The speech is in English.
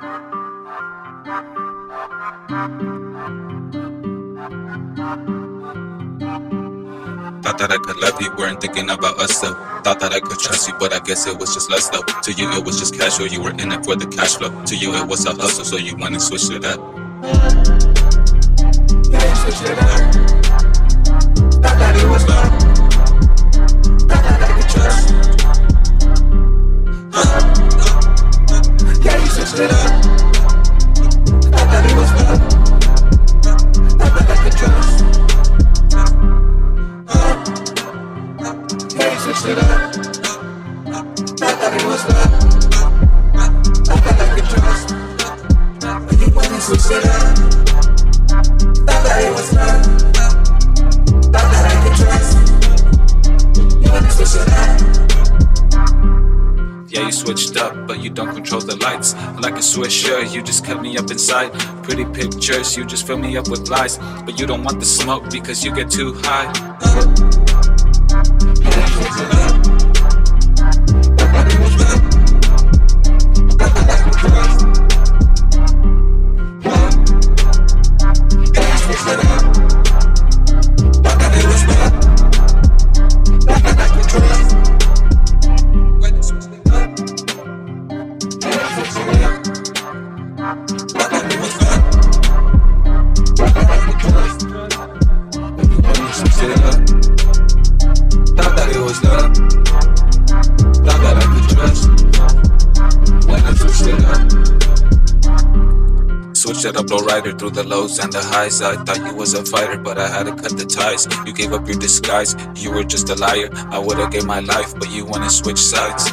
Thought that I could love you, weren't thinking about us though. Thought that I could trust you, but I guess it was just lust though. To you, it was just casual, you were in it for the cash flow. To you, it was a hustle, so you went and switched it up. Yeah, you switched it up. Was love. That I could trust. You. Thought that it was love. Thought that I could trust. You. Yeah, you switched up, but you don't control the lights. Like a swisher, you just cut me up inside. Pretty pictures, you just fill me up with lies. But you don't want the smoke because you get too high. Switched it up. Low rider through the lows and the highs. I thought you was a fighter, but I had to cut the ties. You gave up your disguise, you were just a liar. I would've gave my life, but you went and switched sides.